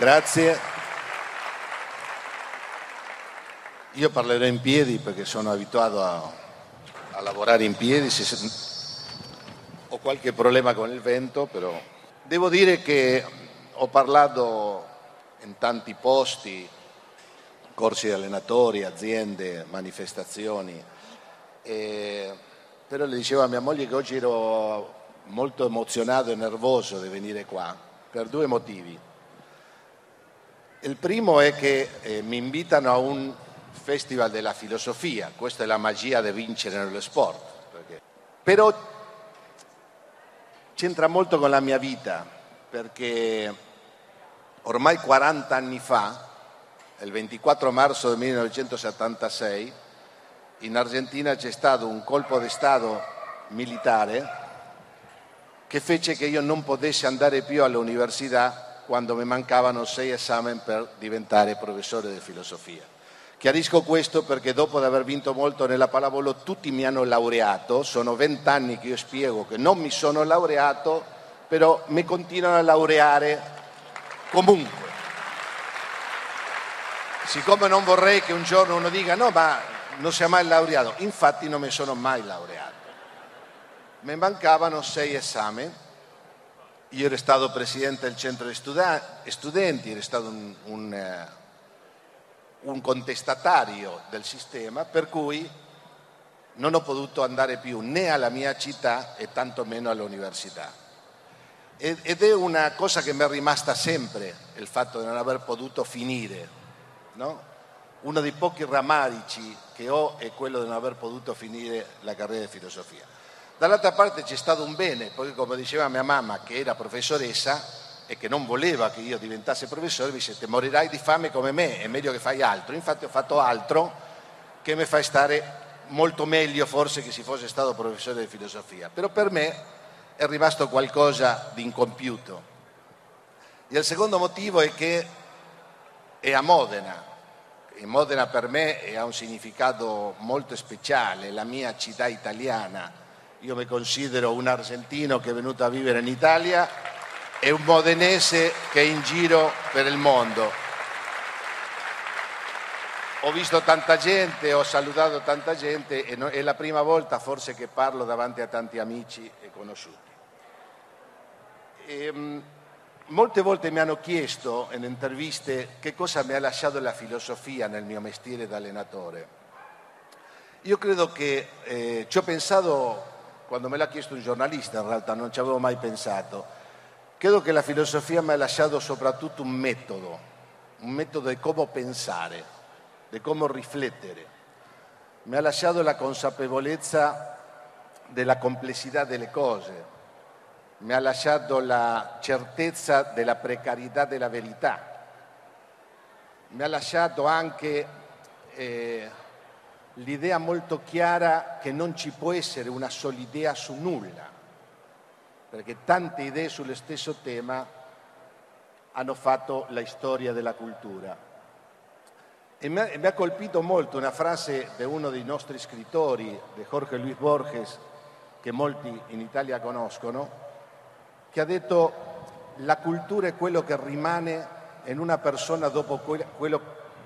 Grazie. Io parlerò in piedi perché sono abituato a, a lavorare in piedi. Se, ho qualche problema con il vento, però devo dire che ho parlato in tanti posti, corsi di allenatori, aziende, manifestazioni, e, però le dicevo a mia moglie che oggi ero molto emozionato e nervoso di venire qua per due motivi. Il primo è che eh, mi invitano a un festival della filosofia, questa è la magia di vincere nello sport, perché... però c'entra molto con la mia vita, perché ormai 40 anni fa, il 24 marzo del 1976, in Argentina c'è stato un colpo di Stato militare che fece che io non potessi andare più all'università quando mi mancavano sei esami per diventare professore di filosofia. Chiarisco questo perché dopo di aver vinto molto nella pallavolo tutti mi hanno laureato, sono vent'anni che io spiego che non mi sono laureato, però mi continuano a laureare comunque. Siccome non vorrei che un giorno uno dica no ma non si è mai laureato, infatti non mi sono mai laureato. Mi mancavano sei esami, io ero stato presidente del centro studenti, ero stato un, un, eh, un contestatario del sistema, per cui non ho potuto andare più né alla mia città e tantomeno all'università. Ed è una cosa che mi è rimasta sempre il fatto di non aver potuto finire, no? uno dei pochi ramarici che ho è quello di non aver potuto finire la carriera di filosofia. Dall'altra parte c'è stato un bene, perché come diceva mia mamma che era professoressa e che non voleva che io diventasse professore, mi dice morirai di fame come me, è meglio che fai altro. Infatti ho fatto altro che mi fa stare molto meglio forse che se fosse stato professore di filosofia. Però per me è rimasto qualcosa di incompiuto. E il secondo motivo è che è a Modena, e Modena per me ha un significato molto speciale, la mia città italiana. Io mi considero un argentino che è venuto a vivere in Italia e un modenese che è in giro per il mondo. Ho visto tanta gente, ho salutato tanta gente e è la prima volta forse che parlo davanti a tanti amici e conosciuti. E, ehm, Molte volte mi hanno chiesto in interviste che cosa mi ha lasciato la filosofia nel mio mestiere da allenatore. Io credo che eh, ci ho pensato quando me l'ha chiesto un giornalista, in realtà non ci avevo mai pensato. Credo che la filosofia mi ha lasciato soprattutto un metodo, un metodo di come pensare, di come riflettere. Mi ha lasciato la consapevolezza della complessità delle cose, mi ha lasciato la certezza della precarietà della verità, mi ha lasciato anche eh, l'idea molto chiara che non ci può essere una sola idea su nulla, perché tante idee sullo stesso tema hanno fatto la storia della cultura. E mi ha, colpito molto una frase di uno dei nostri scrittori, di Jorge Luis Borges, che molti in Italia conoscono, che ha detto la cultura è quello che rimane in una persona dopo, quello,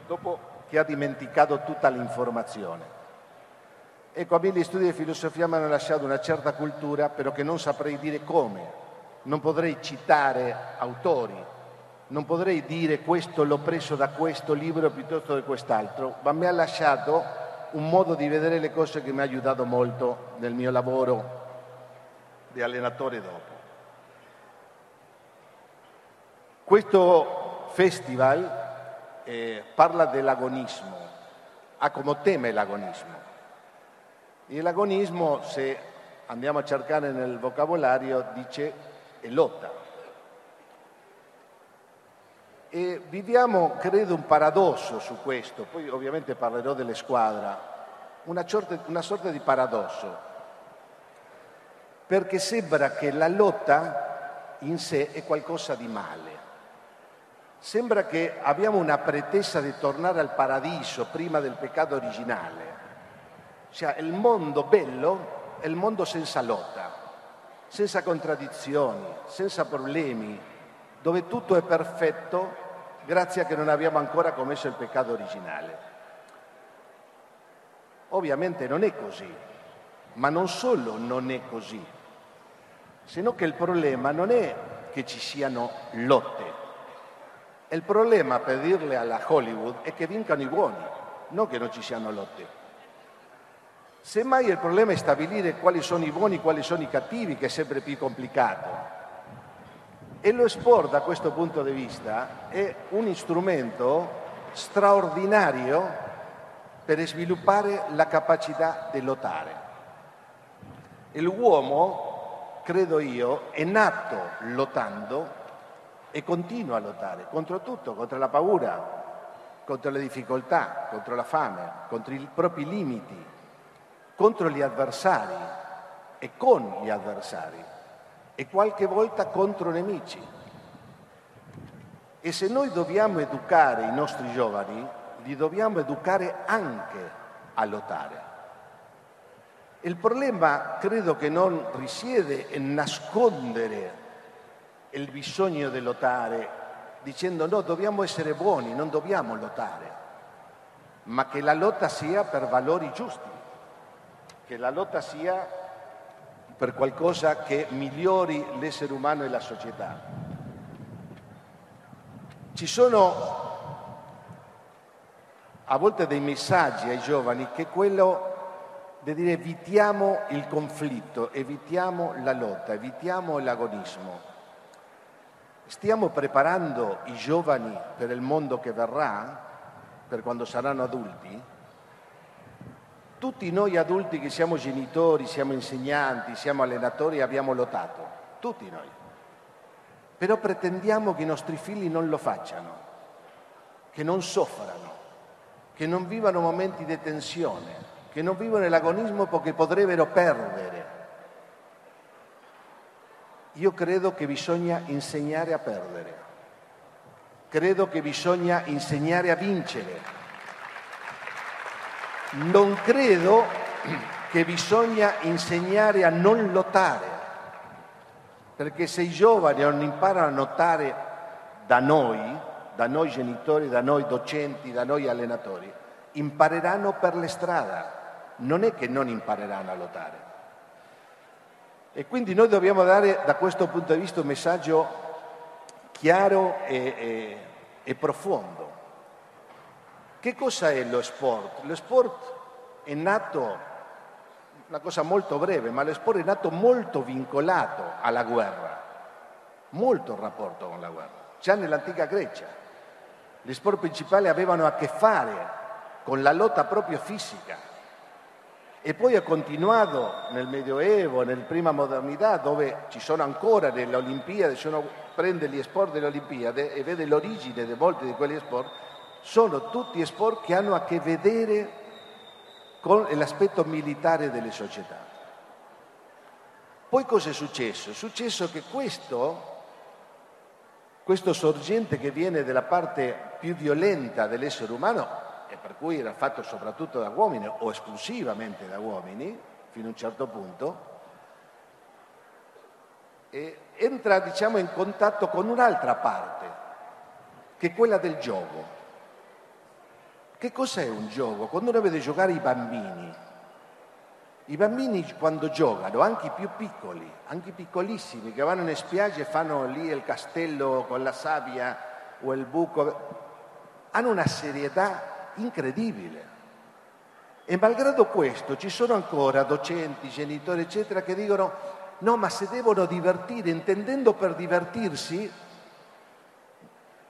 dopo che ha dimenticato tutta l'informazione. Ecco, a me gli studi di filosofia mi hanno lasciato una certa cultura, però che non saprei dire come. Non potrei citare autori, non potrei dire questo l'ho preso da questo libro piuttosto che quest'altro, ma mi ha lasciato un modo di vedere le cose che mi ha aiutato molto nel mio lavoro di allenatore dopo. Questo festival eh, parla dell'agonismo, ha come tema l'agonismo. E l'agonismo, se andiamo a cercare nel vocabolario, dice è lotta. E viviamo, credo, un paradosso su questo, poi ovviamente parlerò delle squadre, una una sorta di paradosso, perché sembra che la lotta in sé è qualcosa di male. Sembra che abbiamo una pretesa di tornare al paradiso prima del peccato originale. Cioè il mondo bello è il mondo senza lotta, senza contraddizioni, senza problemi, dove tutto è perfetto grazie a che non abbiamo ancora commesso il peccato originale. Ovviamente non è così, ma non solo non è così, sino che il problema non è che ci siano lotte. Il problema, per dirle alla Hollywood, è che vincano i buoni, non che non ci siano lotte. Semmai il problema è stabilire quali sono i buoni e quali sono i cattivi, che è sempre più complicato. E lo sport da questo punto di vista è un strumento straordinario per sviluppare la capacità di lottare. L'uomo, credo io, è nato lottando e continua a lottare contro tutto, contro la paura, contro le difficoltà, contro la fame, contro i propri limiti, contro gli avversari e con gli avversari e qualche volta contro nemici. E se noi dobbiamo educare i nostri giovani, li dobbiamo educare anche a lottare. Il problema credo che non risiede in nascondere il bisogno di lottare dicendo no, dobbiamo essere buoni, non dobbiamo lottare, ma che la lotta sia per valori giusti, che la lotta sia per qualcosa che migliori l'essere umano e la società. Ci sono a volte dei messaggi ai giovani che è quello di dire evitiamo il conflitto, evitiamo la lotta, evitiamo l'agonismo. Stiamo preparando i giovani per il mondo che verrà, per quando saranno adulti? Tutti noi adulti che siamo genitori, siamo insegnanti, siamo allenatori abbiamo lottato, tutti noi. Però pretendiamo che i nostri figli non lo facciano, che non soffrano, che non vivano momenti di tensione, che non vivano l'agonismo perché potrebbero perdere. Io credo che bisogna insegnare a perdere, credo che bisogna insegnare a vincere. Non credo che bisogna insegnare a non lottare, perché se i giovani non imparano a lottare da noi, da noi genitori, da noi docenti, da noi allenatori, impareranno per le strade, non è che non impareranno a lottare. E quindi noi dobbiamo dare da questo punto di vista un messaggio chiaro e, e, e profondo. Che cosa è lo sport? Lo sport è nato, una cosa molto breve, ma lo sport è nato molto vincolato alla guerra, molto in rapporto con la guerra, già nell'antica Grecia. Gli sport principali avevano a che fare con la lotta proprio fisica e poi ha continuato nel Medioevo, nella prima modernità, dove ci sono ancora delle Olimpiadi, se uno prende gli sport delle Olimpiadi e vede l'origine di molti di quegli sport, sono tutti sport che hanno a che vedere con l'aspetto militare delle società. Poi cosa è successo? È successo che questo, questo sorgente che viene dalla parte più violenta dell'essere umano, e per cui era fatto soprattutto da uomini o esclusivamente da uomini, fino a un certo punto, entra diciamo, in contatto con un'altra parte, che è quella del gioco. Che cos'è un gioco? Quando uno vede giocare i bambini, i bambini quando giocano, anche i più piccoli, anche i piccolissimi, che vanno in spiaggia e fanno lì il castello con la sabbia o il buco, hanno una serietà incredibile. E malgrado questo ci sono ancora docenti, genitori, eccetera, che dicono no, ma se devono divertire, intendendo per divertirsi,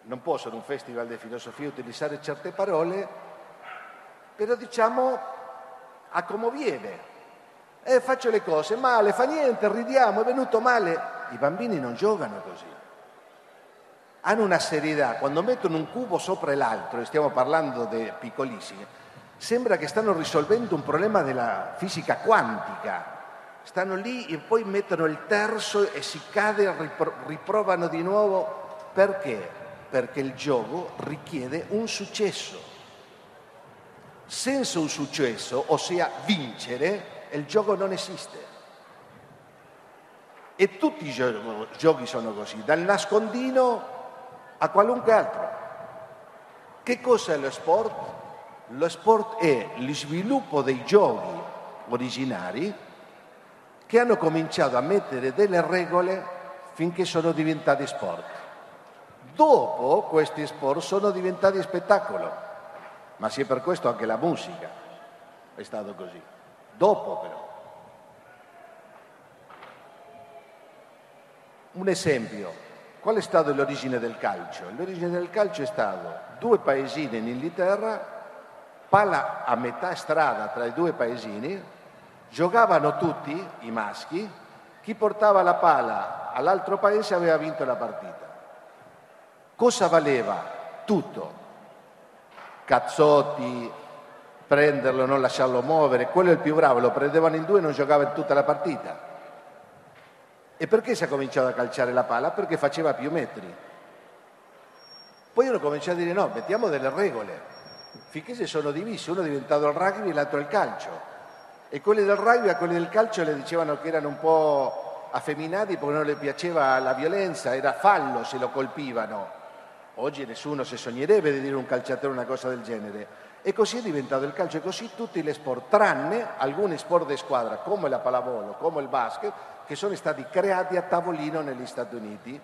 non posso in un festival di filosofia utilizzare certe parole, però diciamo a come viene. Eh, faccio le cose male, fa niente, ridiamo, è venuto male. I bambini non giocano così. Hanno una serietà, quando mettono un cubo sopra l'altro, e stiamo parlando di piccolissimi, sembra che stanno risolvendo un problema della fisica quantica. Stanno lì e poi mettono il terzo e si cade, riprovano di nuovo. Perché? perché il gioco richiede un successo. Senza un successo, ossia vincere, il gioco non esiste. E tutti i giochi sono così, dal nascondino a qualunque altro. Che cosa è lo sport? Lo sport è lo sviluppo dei giochi originari che hanno cominciato a mettere delle regole finché sono diventati sport. Dopo questi sport sono diventati spettacolo, ma sì per questo anche la musica è stato così. Dopo però. Un esempio, qual è stata l'origine del calcio? L'origine del calcio è stato due paesini in Inghilterra, palla a metà strada tra i due paesini, giocavano tutti i maschi, chi portava la palla all'altro paese aveva vinto la partita. Cosa valeva? Tutto. Cazzotti, prenderlo, non lasciarlo muovere, quello è il più bravo, lo prendevano in due e non giocava in tutta la partita. E perché si è cominciato a calciare la palla? Perché faceva più metri. Poi hanno cominciato a dire no, mettiamo delle regole. Finché si sono divisi, uno è diventato il rugby e l'altro il calcio. E quelli del rugby a quelli del calcio le dicevano che erano un po' affeminati perché non le piaceva la violenza, era fallo se lo colpivano. Oggi nessuno si sognerebbe di dire un calciatore una cosa del genere. E così è diventato il calcio, e così tutti gli sport, tranne alcuni sport di squadra come la pallavolo, come il basket, che sono stati creati a tavolino negli Stati Uniti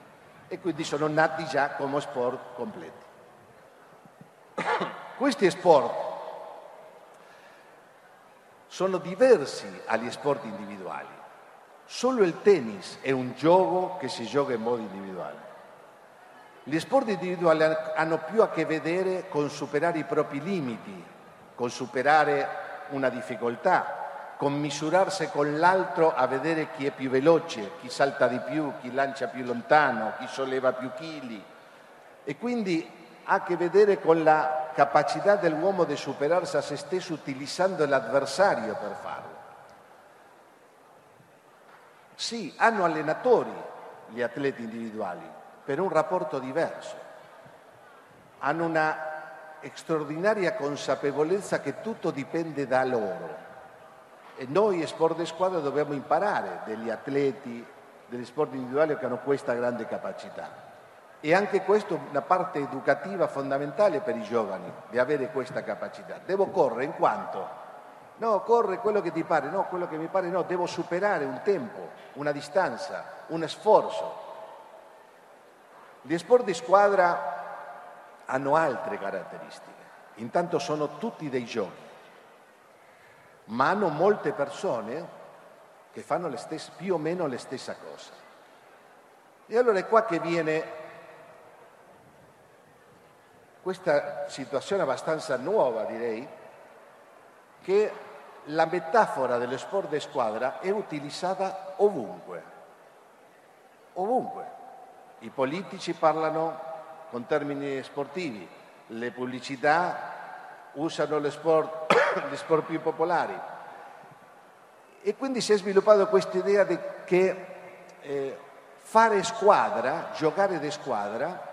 e quindi sono nati già come sport completi. Questi sport sono diversi agli sport individuali. Solo il tennis è un gioco che si gioca in modo individuale. Gli sport individuali hanno più a che vedere con superare i propri limiti, con superare una difficoltà, con misurarsi con l'altro a vedere chi è più veloce, chi salta di più, chi lancia più lontano, chi solleva più chili. E quindi ha a che vedere con la capacità dell'uomo di superarsi a se stesso utilizzando l'avversario per farlo. Sì, hanno allenatori gli atleti individuali, per un rapporto diverso. Hanno una straordinaria consapevolezza che tutto dipende da loro e noi sport di squadra dobbiamo imparare degli atleti, degli sport individuali che hanno questa grande capacità. E anche questo è una parte educativa fondamentale per i giovani, di avere questa capacità. Devo correre in quanto? No, corre quello che ti pare, no, quello che mi pare no, devo superare un tempo, una distanza, un sforzo. Gli sport di squadra hanno altre caratteristiche. Intanto sono tutti dei giochi ma hanno molte persone che fanno stesse, più o meno le stesse cose. E allora è qua che viene questa situazione abbastanza nuova, direi, che la metafora dello sport di squadra è utilizzata ovunque, ovunque. I politici parlano con termini sportivi, le pubblicità usano lo sport, gli sport più popolari. E quindi si è sviluppata questa idea che eh, fare squadra, giocare di squadra,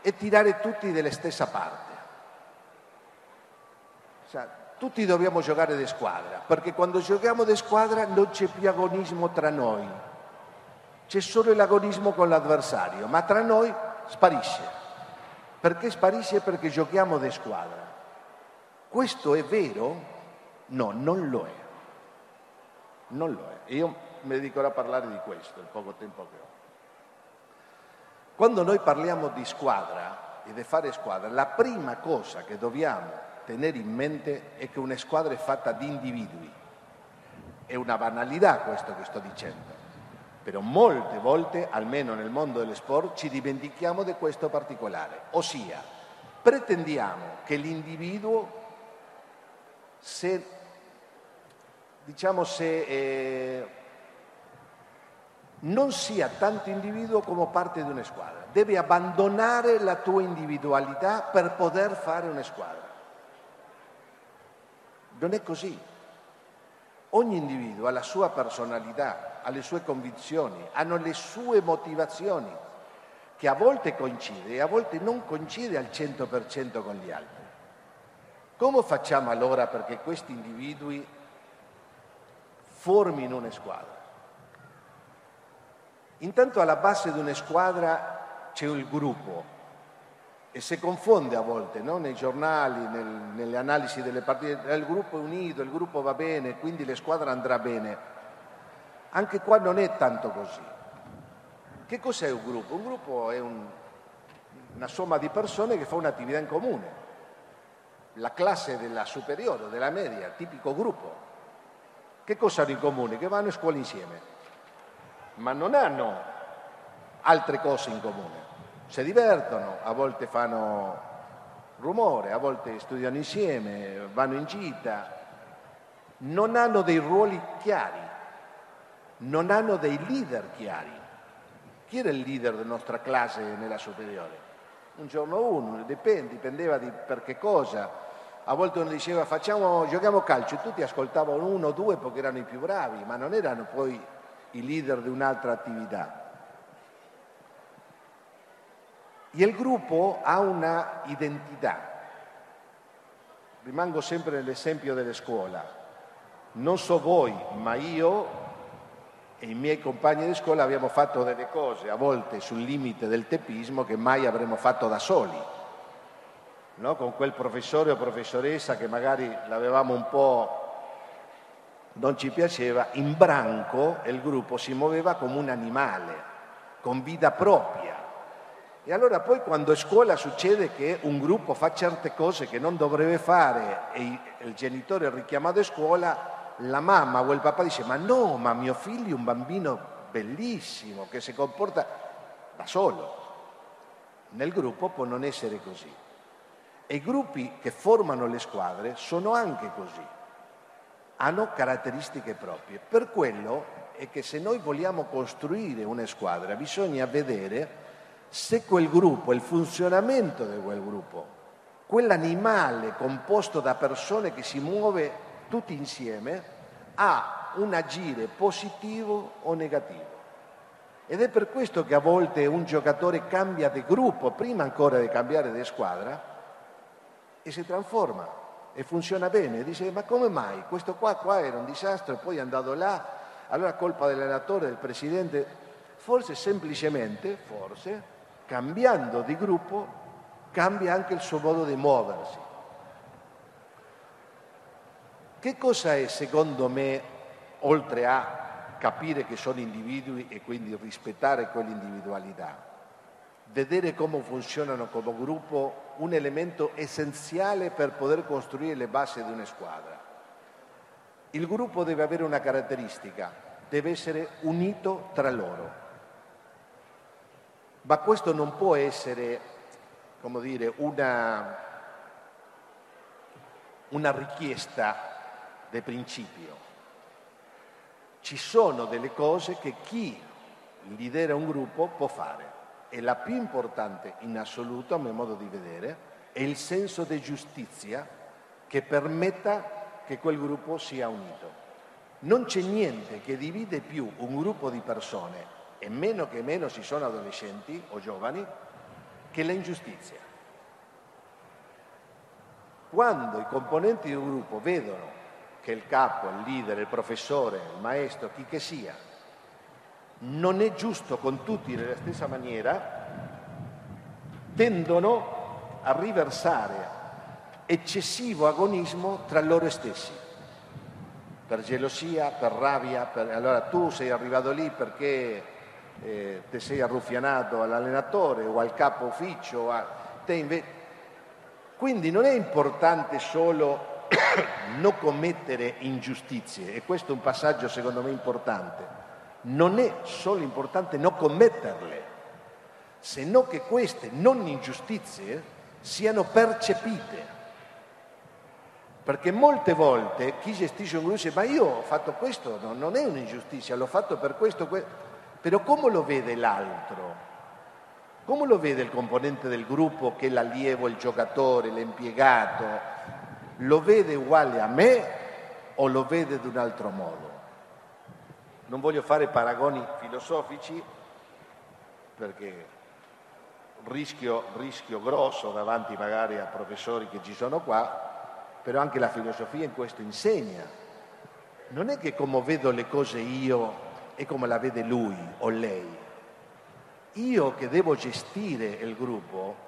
e tirare tutti della stessa parte. Cioè, tutti dobbiamo giocare di squadra, perché quando giochiamo di squadra non c'è più agonismo tra noi, c'è solo l'agonismo con l'avversario, ma tra noi sparisce. Perché sparisce? Perché giochiamo di squadra. Questo è vero? No, non lo è. Non lo è. Io mi dedicherò a parlare di questo il poco tempo che ho. Quando noi parliamo di squadra e di fare squadra, la prima cosa che dobbiamo tenere in mente è che una squadra è fatta di individui. È una banalità questo che sto dicendo, però molte volte, almeno nel mondo dello sport, ci dimentichiamo di questo particolare, ossia pretendiamo che l'individuo se, diciamo, se eh, non sia tanto individuo come parte di una squadra. Devi abbandonare la tua individualità per poter fare una squadra. Non è così. Ogni individuo ha la sua personalità, ha le sue convinzioni, hanno le sue motivazioni, che a volte coincide e a volte non coincide al 100% con gli altri. Come facciamo allora perché questi individui formino una squadra? Intanto alla base di una squadra c'è il gruppo e si confonde a volte no? nei giornali, nel, nelle analisi delle partite, il gruppo è unito, il gruppo va bene, quindi la squadra andrà bene. Anche qua non è tanto così. Che cos'è un gruppo? Un gruppo è un, una somma di persone che fa un'attività in comune. La classe della superiore o della media, tipico gruppo. Che cosa hanno in comune? Che vanno a scuola insieme, ma non hanno altre cose in comune si divertono, a volte fanno rumore, a volte studiano insieme, vanno in gita, non hanno dei ruoli chiari, non hanno dei leader chiari. Chi era il leader della nostra classe nella superiore? Un giorno uno, dipende, dipendeva di per che cosa. A volte uno diceva facciamo, giochiamo calcio e tutti ascoltavano uno o due perché erano i più bravi, ma non erano poi i leader di un'altra attività. E il gruppo ha una identità. Rimango sempre nell'esempio delle scuole. Non so voi, ma io e i miei compagni di scuola abbiamo fatto delle cose, a volte sul limite del tepismo, che mai avremmo fatto da soli. No? Con quel professore o professoressa che magari l'avevamo un po' non ci piaceva, in branco il gruppo si muoveva come un animale, con vita propria. E allora poi quando a scuola succede che un gruppo fa certe cose che non dovrebbe fare e il genitore è richiamato a scuola, la mamma o il papà dice ma no, ma mio figlio è un bambino bellissimo che si comporta da solo. Nel gruppo può non essere così. E i gruppi che formano le squadre sono anche così, hanno caratteristiche proprie. Per quello è che se noi vogliamo costruire una squadra bisogna vedere se quel gruppo, il funzionamento di quel gruppo, quell'animale composto da persone che si muove tutti insieme, ha un agire positivo o negativo. Ed è per questo che a volte un giocatore cambia di gruppo prima ancora di cambiare di squadra e si trasforma e funziona bene. Dice ma come mai? Questo qua, qua era un disastro e poi è andato là, allora colpa dell'allenatore, del presidente. Forse semplicemente, forse, cambiando di gruppo, cambia anche il suo modo di muoversi. Che cosa è, secondo me, oltre a capire che sono individui e quindi rispettare quell'individualità? Vedere come funzionano come gruppo un elemento essenziale per poter costruire le basi di una squadra. Il gruppo deve avere una caratteristica, deve essere unito tra loro ma questo non può essere, come dire, una, una richiesta di principio. Ci sono delle cose che chi lidera un gruppo può fare e la più importante in assoluto, a mio modo di vedere, è il senso di giustizia che permetta che quel gruppo sia unito. Non c'è niente che divide più un gruppo di persone e meno che meno ci sono adolescenti o giovani, che la ingiustizia. Quando i componenti di un gruppo vedono che il capo, il leader, il professore, il maestro, chi che sia, non è giusto con tutti nella stessa maniera, tendono a riversare eccessivo agonismo tra loro stessi, per gelosia, per rabbia, per... allora tu sei arrivato lì perché eh, ti sei arruffianato all'allenatore o al capo ufficio. A... Inve... Quindi non è importante solo non commettere ingiustizie, e questo è un passaggio secondo me importante. Non è solo importante non commetterle, se no che queste non ingiustizie siano percepite. Perché molte volte chi gestisce un gruppo dice ma io ho fatto questo, no, non è un'ingiustizia, l'ho fatto per questo, questo. Però come lo vede l'altro? Come lo vede il componente del gruppo che è l'allievo, il giocatore, l'impiegato? Lo vede uguale a me o lo vede in un altro modo? Non voglio fare paragoni filosofici perché rischio, rischio grosso davanti magari a professori che ci sono qua, però anche la filosofia in questo insegna. Non è che come vedo le cose io e come la vede lui o lei. Io che devo gestire il gruppo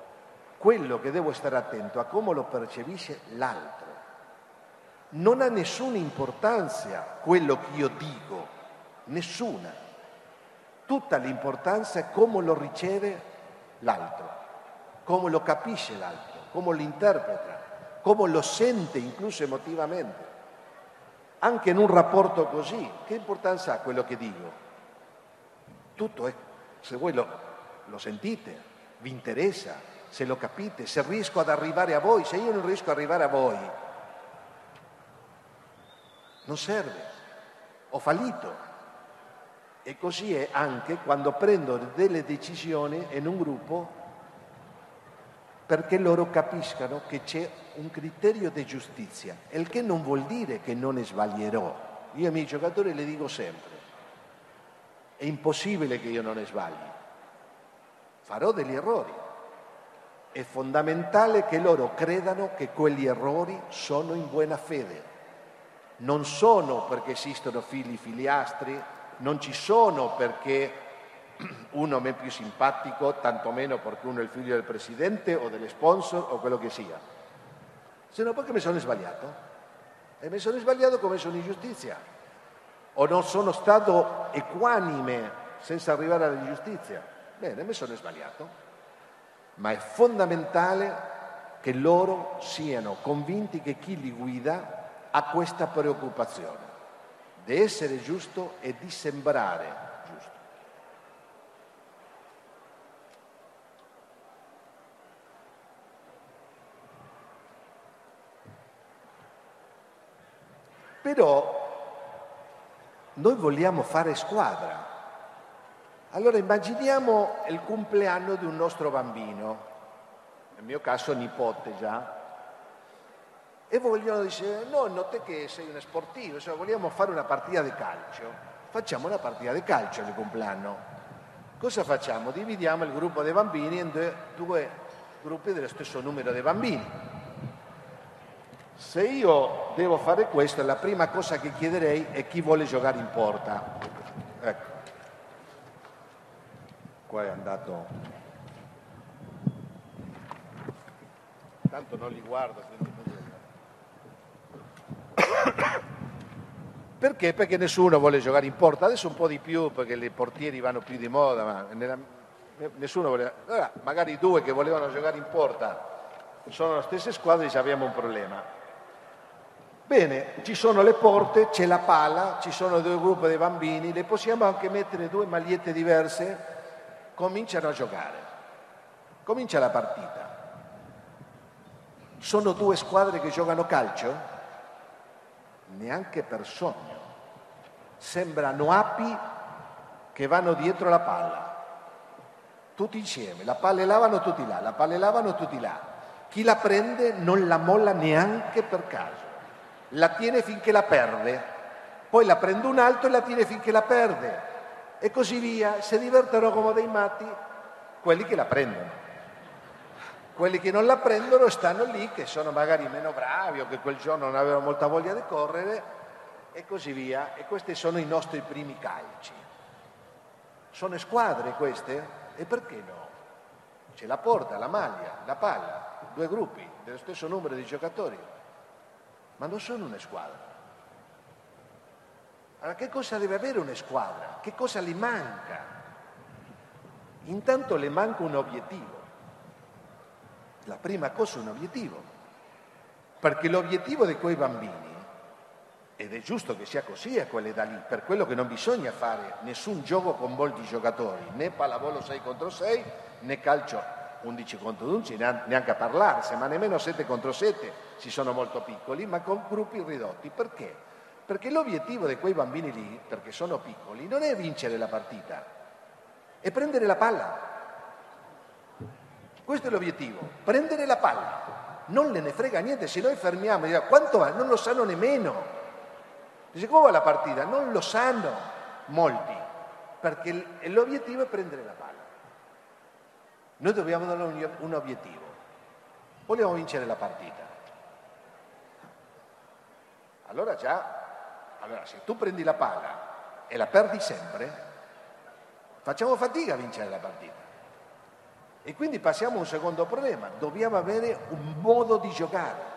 quello che devo stare attento a come lo percepisce l'altro. Non ha nessuna importanza quello che io dico, nessuna. Tutta l'importanza è come lo riceve l'altro, come lo capisce l'altro, come lo interpreta, come lo sente incluso emotivamente. Anche in un rapporto così, che importanza ha quello che dico? Tutto è, se voi lo, lo sentite, vi interessa, se lo capite, se riesco ad arrivare a voi, se io non riesco ad arrivare a voi, non serve, ho fallito. E così è anche quando prendo delle decisioni in un gruppo perché loro capiscano che c'è un criterio di giustizia, il che non vuol dire che non sbaglierò. Io ai miei giocatori le dico sempre, è impossibile che io non sbagli, farò degli errori, è fondamentale che loro credano che quegli errori sono in buona fede. Non sono perché esistono figli filiastri, non ci sono perché uno mi è più simpatico, tantomeno perché uno è il figlio del presidente o delle sponsor o quello che sia, se perché mi sono sbagliato. E mi sono sbagliato come sono in giustizia. O non sono stato equanime senza arrivare alla giustizia. Bene, mi sono sbagliato ma è fondamentale che loro siano convinti che chi li guida ha questa preoccupazione di essere giusto e di sembrare giusto. Però noi vogliamo fare squadra. Allora immaginiamo il compleanno di un nostro bambino, nel mio caso nipote già, e vogliono dire, nonno te che sei un sportivo, cioè, vogliamo fare una partita di calcio, facciamo una partita di calcio di compleanno. Cosa facciamo? Dividiamo il gruppo dei bambini in due, due gruppi dello stesso numero di bambini. Se io devo fare questo, la prima cosa che chiederei è chi vuole giocare in porta. Ecco qua è andato tanto non li guardo perché? perché nessuno vuole giocare in porta adesso un po' di più perché i portieri vanno più di moda ma nella, nessuno vuole allora, magari due che volevano giocare in porta sono le stesse squadre e abbiamo un problema bene ci sono le porte c'è la pala ci sono due gruppi di bambini le possiamo anche mettere due magliette diverse cominciano a giocare, comincia la partita. Sono due squadre che giocano calcio? Neanche per sogno. Sembrano api che vanno dietro la palla. Tutti insieme, la palla lavano tutti là, la palla lavano tutti là. Chi la prende non la molla neanche per caso. La tiene finché la perde, poi la prende un altro e la tiene finché la perde e così via, si divertono come dei matti quelli che la prendono. Quelli che non la prendono stanno lì, che sono magari meno bravi o che quel giorno non avevano molta voglia di correre e così via. E questi sono i nostri primi calci. Sono squadre queste? E perché no? C'è la porta, la maglia, la palla, due gruppi dello stesso numero di giocatori, ma non sono una squadra. Allora che cosa deve avere una squadra? Che cosa le manca? Intanto le manca un obiettivo. La prima cosa è un obiettivo. Perché l'obiettivo di quei bambini, ed è giusto che sia così a quelle da lì, per quello che non bisogna fare nessun gioco con molti giocatori, né pallavolo 6 contro 6, né calcio 11 contro 11, neanche a parlarsi, ma nemmeno 7 contro 7, si sono molto piccoli, ma con gruppi ridotti. Perché? Perché l'obiettivo di quei bambini lì, perché sono piccoli, non è vincere la partita, è prendere la palla. Questo è l'obiettivo, prendere la palla. Non le ne frega niente, se noi fermiamo, dirà, quanto va? Non lo sanno nemmeno. Dice, come va la partita? Non lo sanno molti, perché l'obiettivo è prendere la palla. Noi dobbiamo dare un obiettivo. Vogliamo vincere la partita. Allora già allora, se tu prendi la palla e la perdi sempre, facciamo fatica a vincere la partita. E quindi passiamo a un secondo problema, dobbiamo avere un modo di giocare.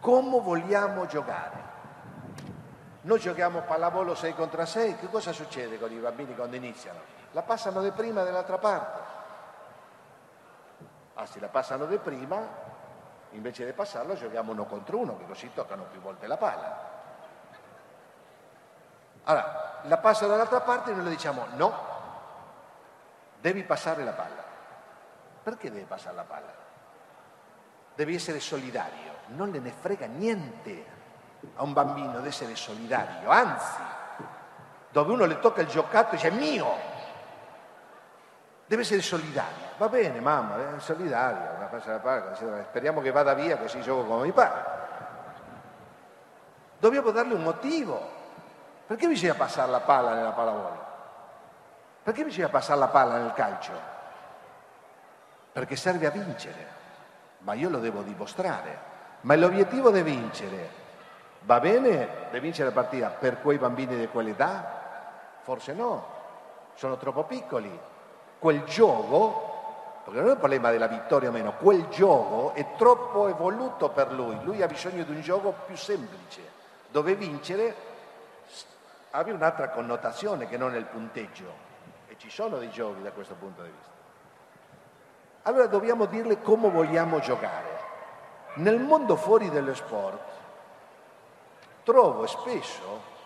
Come vogliamo giocare? Noi giochiamo pallavolo 6 contro 6, che cosa succede con i bambini quando iniziano? La passano di prima dall'altra parte. Ah, si la passano di prima, invece di passarlo giochiamo uno contro uno, che così toccano più volte la palla. Allora, la passa dall'altra parte e noi le diciamo no, devi passare la palla. Perché devi passare la palla? Devi essere solidario, non ne frega niente a un bambino di essere solidario, anzi, dove uno le tocca il giocattolo dice è mio, deve essere solidario. Va bene, mamma, è solidario, speriamo che vada via così gioco come mi pare. Dobbiamo darle un motivo. Perché bisogna passare la palla nella pallavolo? Perché bisogna passare la palla nel calcio? Perché serve a vincere, ma io lo devo dimostrare. Ma l'obiettivo di vincere Va bene di vincere la partita per quei bambini di quell'età? Forse no, sono troppo piccoli. Quel gioco, perché non è un problema della vittoria o meno, quel gioco è troppo evoluto per lui. Lui ha bisogno di un gioco più semplice, dove vincere ha un'altra connotazione che non il punteggio. E ci sono dei giochi da questo punto di vista. Allora dobbiamo dirle come vogliamo giocare. Nel mondo fuori dello sport trovo spesso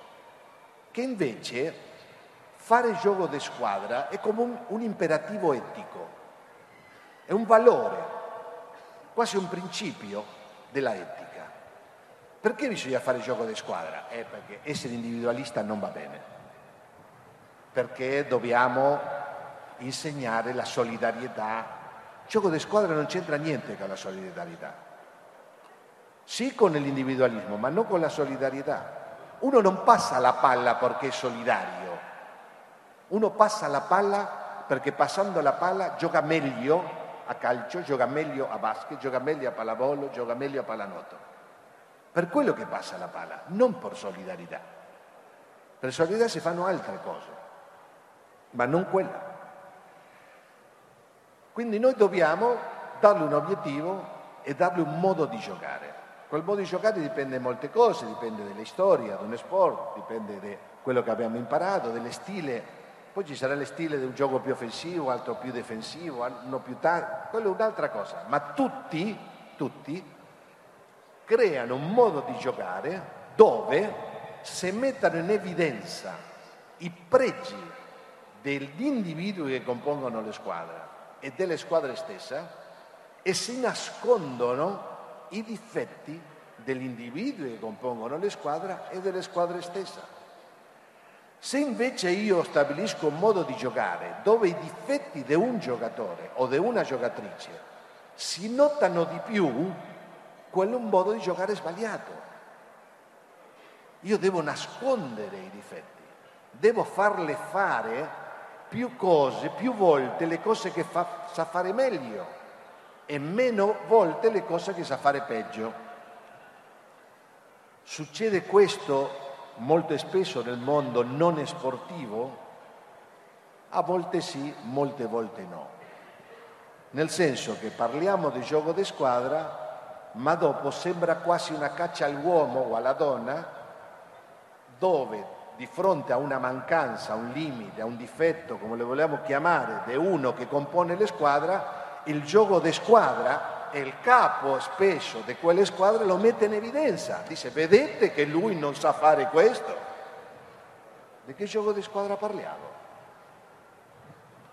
che invece fare gioco di squadra è come un, un imperativo etico, è un valore, quasi un principio della etica. Perché bisogna fare gioco di squadra? Eh, perché essere individualista non va bene, perché dobbiamo insegnare la solidarietà. Gioco di squadra non c'entra niente con la solidarietà. Sì con l'individualismo, ma non con la solidarietà. Uno non passa la palla perché è solidario, uno passa la palla perché passando la palla gioca meglio a calcio, gioca meglio a basket, gioca meglio a pallavolo, gioca meglio a pallanuoto. Per quello che passa la palla, non per solidarietà. Per solidarietà si fanno altre cose, ma non quella. Quindi noi dobbiamo dargli un obiettivo e dargli un modo di giocare. Quel modo di giocare dipende da molte cose, dipende dalle storie, da uno sport, dipende da quello che abbiamo imparato, dello stile. Poi ci sarà lo stile di un gioco più offensivo, altro più difensivo, uno più tardi, quello è un'altra cosa. Ma tutti, tutti, creano un modo di giocare dove si mettano in evidenza i pregi degli individui che compongono le squadre e delle squadre stesse e si nascondono i difetti degli individui che compongono le squadre e delle squadre stesse. Se invece io stabilisco un modo di giocare dove i difetti di un giocatore o di una giocatrice si notano di più, quello è un modo di giocare sbagliato. Io devo nascondere i difetti, devo farle fare più cose, più volte le cose che fa, sa fare meglio e meno volte le cose che sa fare peggio. Succede questo molto spesso nel mondo non sportivo? A volte sì, molte volte no. Nel senso che parliamo di gioco di squadra, ma dopo sembra quasi una caccia all'uomo o alla donna, dove di fronte a una mancanza, a un limite, a un difetto, come lo vogliamo chiamare, di uno che compone le squadre, il gioco di squadra il capo spesso di quelle squadre lo mette in evidenza. Dice, vedete che lui non sa fare questo? Di che gioco di squadra parliamo?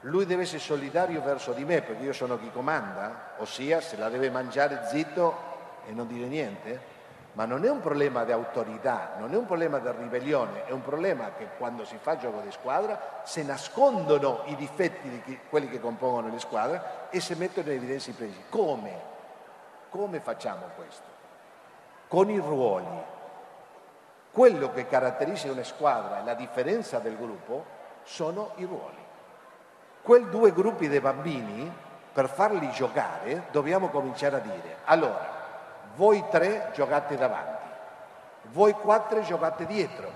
Lui deve essere solidario verso di me perché io sono chi comanda, ossia se la deve mangiare zitto e non dire niente ma non è un problema di autorità, non è un problema di ribellione, è un problema che quando si fa gioco di squadra si nascondono i difetti di chi, quelli che compongono le squadre e si mettono in evidenza i presi. Come? Come facciamo questo? Con i ruoli. Quello che caratterizza una squadra e la differenza del gruppo sono i ruoli. Quei due gruppi di bambini, per farli giocare, dobbiamo cominciare a dire, allora, voi tre giocate davanti, voi quattro giocate dietro,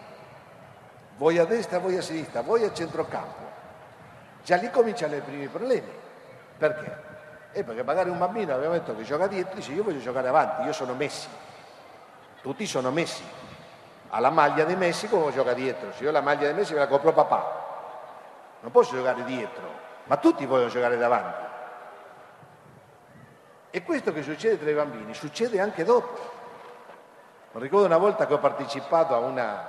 voi a destra, voi a sinistra, voi a centrocampo. Già lì cominciano i primi problemi. Perché? Eh, perché magari un bambino aveva detto che gioca dietro, dice io voglio giocare avanti, io sono Messi. Tutti sono Messi. Alla maglia di Messi come gioca dietro? Se io la maglia di Messi me la compro papà. Non posso giocare dietro, ma tutti vogliono giocare davanti. E questo che succede tra i bambini succede anche dopo. Ricordo una volta che ho partecipato a una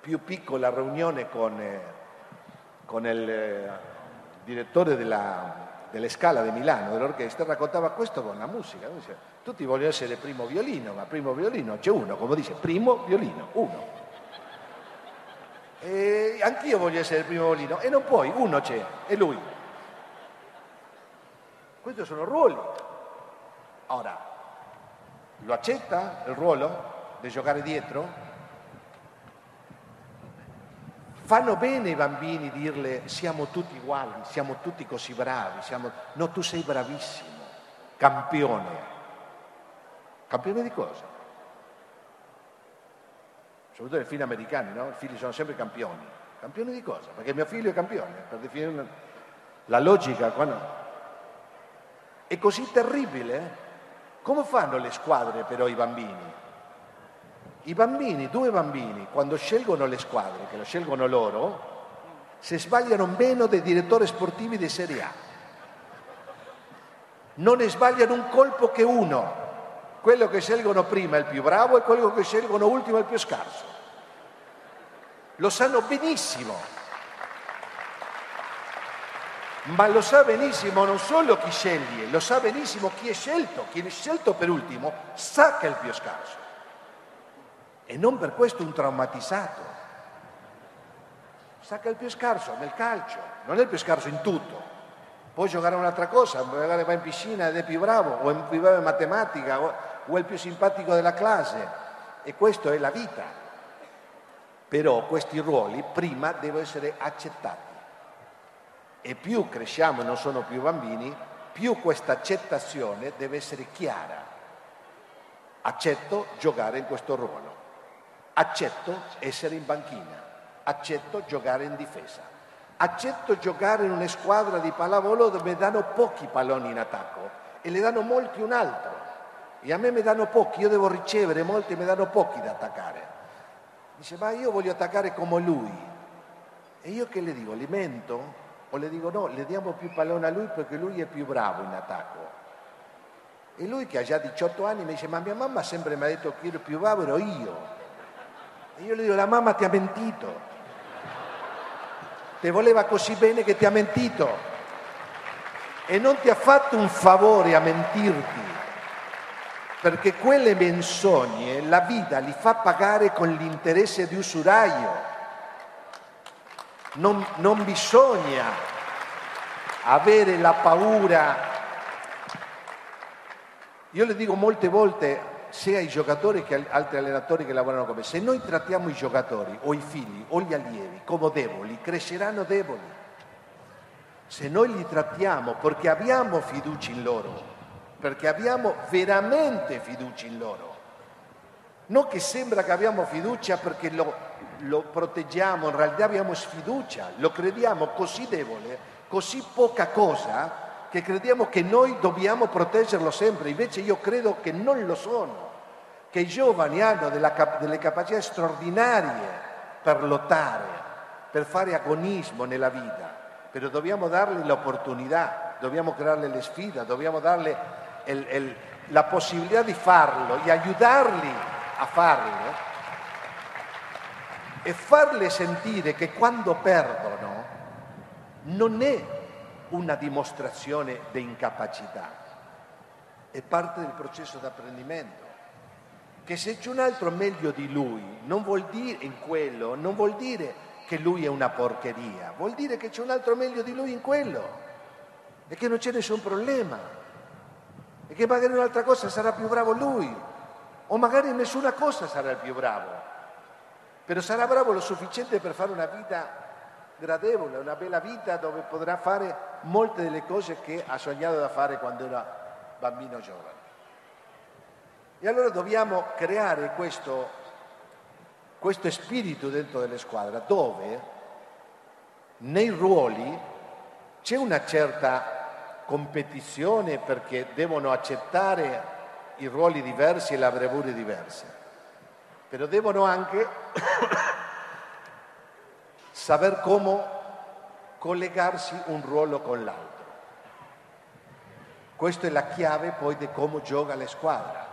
più piccola riunione con, eh, con il eh, direttore della, delle Scala di Milano, dell'orchestra, raccontava questo con la musica. Dice, tutti vogliono essere primo violino, ma primo violino c'è uno, come dice, primo violino, uno. E anch'io voglio essere il primo violino e non puoi, uno c'è, è lui. Questi sono ruoli. Ora, lo accetta il ruolo di giocare dietro? Fanno bene i bambini dirle siamo tutti uguali, siamo tutti così bravi, siamo... no tu sei bravissimo, campione. Campione di cosa? Soprattutto nei film americani, no? I figli sono sempre campioni. Campioni di cosa? Perché mio figlio è campione, per definire la logica. Quando... È così terribile, eh? Come fanno le squadre però i bambini? I bambini, due bambini, quando scelgono le squadre, che lo scelgono loro, se sbagliano meno dei direttori sportivi di Serie A. Non ne sbagliano un colpo che uno. Quello che scelgono prima è il più bravo e quello che scelgono ultimo è il più scarso. Lo sanno benissimo ma lo sa benissimo non solo chi sceglie, lo sa benissimo chi è scelto, chi è scelto per ultimo sa che è il più scarso e non per questo un traumatizzato. Sa che è il più scarso nel calcio, non è il più scarso in tutto. Può giocare un'altra cosa, magari va in piscina ed è più bravo, o è più bravo in matematica, o è il più simpatico della classe. E questo è la vita. Però questi ruoli prima devono essere accettati e più cresciamo e non sono più bambini, più questa accettazione deve essere chiara. Accetto giocare in questo ruolo, accetto essere in banchina, accetto giocare in difesa, accetto giocare in una squadra di pallavolo dove danno pochi palloni in attacco e le danno molti un altro. E a me mi danno pochi, io devo ricevere molti e mi danno pochi da attaccare. Dice, ma io voglio attaccare come lui. E io che le dico? Li mento? O le dico no, le diamo più pallone a lui perché lui è più bravo in attacco. E lui che ha già 18 anni mi dice, ma mia mamma sempre mi ha detto che ero più bravo, ero io. E io le dico, la mamma ti ha mentito. Ti voleva così bene che ti ha mentito. E non ti ha fatto un favore a mentirti. Perché quelle menzogne la vita li fa pagare con l'interesse di usuraio non, non bisogna avere la paura. Io le dico molte volte, sia ai giocatori che agli altri allenatori che lavorano con me, se noi trattiamo i giocatori o i figli o gli allievi come deboli, cresceranno deboli. Se noi li trattiamo perché abbiamo fiducia in loro, perché abbiamo veramente fiducia in loro, non che sembra che abbiamo fiducia perché lo, lo proteggiamo, in realtà abbiamo sfiducia, lo crediamo così debole, così poca cosa, che crediamo che noi dobbiamo proteggerlo sempre, invece io credo che non lo sono, che i giovani hanno della, delle capacità straordinarie per lottare, per fare agonismo nella vita, però dobbiamo dargli l'opportunità, dobbiamo crearle le sfide, dobbiamo el, la possibilità di farlo e aiutarli a farlo e farle sentire che quando perdono non è una dimostrazione di incapacità, è parte del processo d'apprendimento. Che se c'è un altro meglio di lui, non vuol dire in quello, non vuol dire che lui è una porcheria, vuol dire che c'è un altro meglio di lui in quello e che non c'è nessun problema e che magari un'altra cosa sarà più bravo lui o magari nessuna cosa sarà il più bravo però sarà bravo lo sufficiente per fare una vita gradevole, una bella vita dove potrà fare molte delle cose che ha sognato da fare quando era bambino giovane. E allora dobbiamo creare questo, questo spirito dentro delle squadre dove nei ruoli c'è una certa competizione perché devono accettare i ruoli diversi e le bravure diverse, però devono anche saper come collegarsi un ruolo con l'altro. Questa è la chiave poi di come gioca la squadra.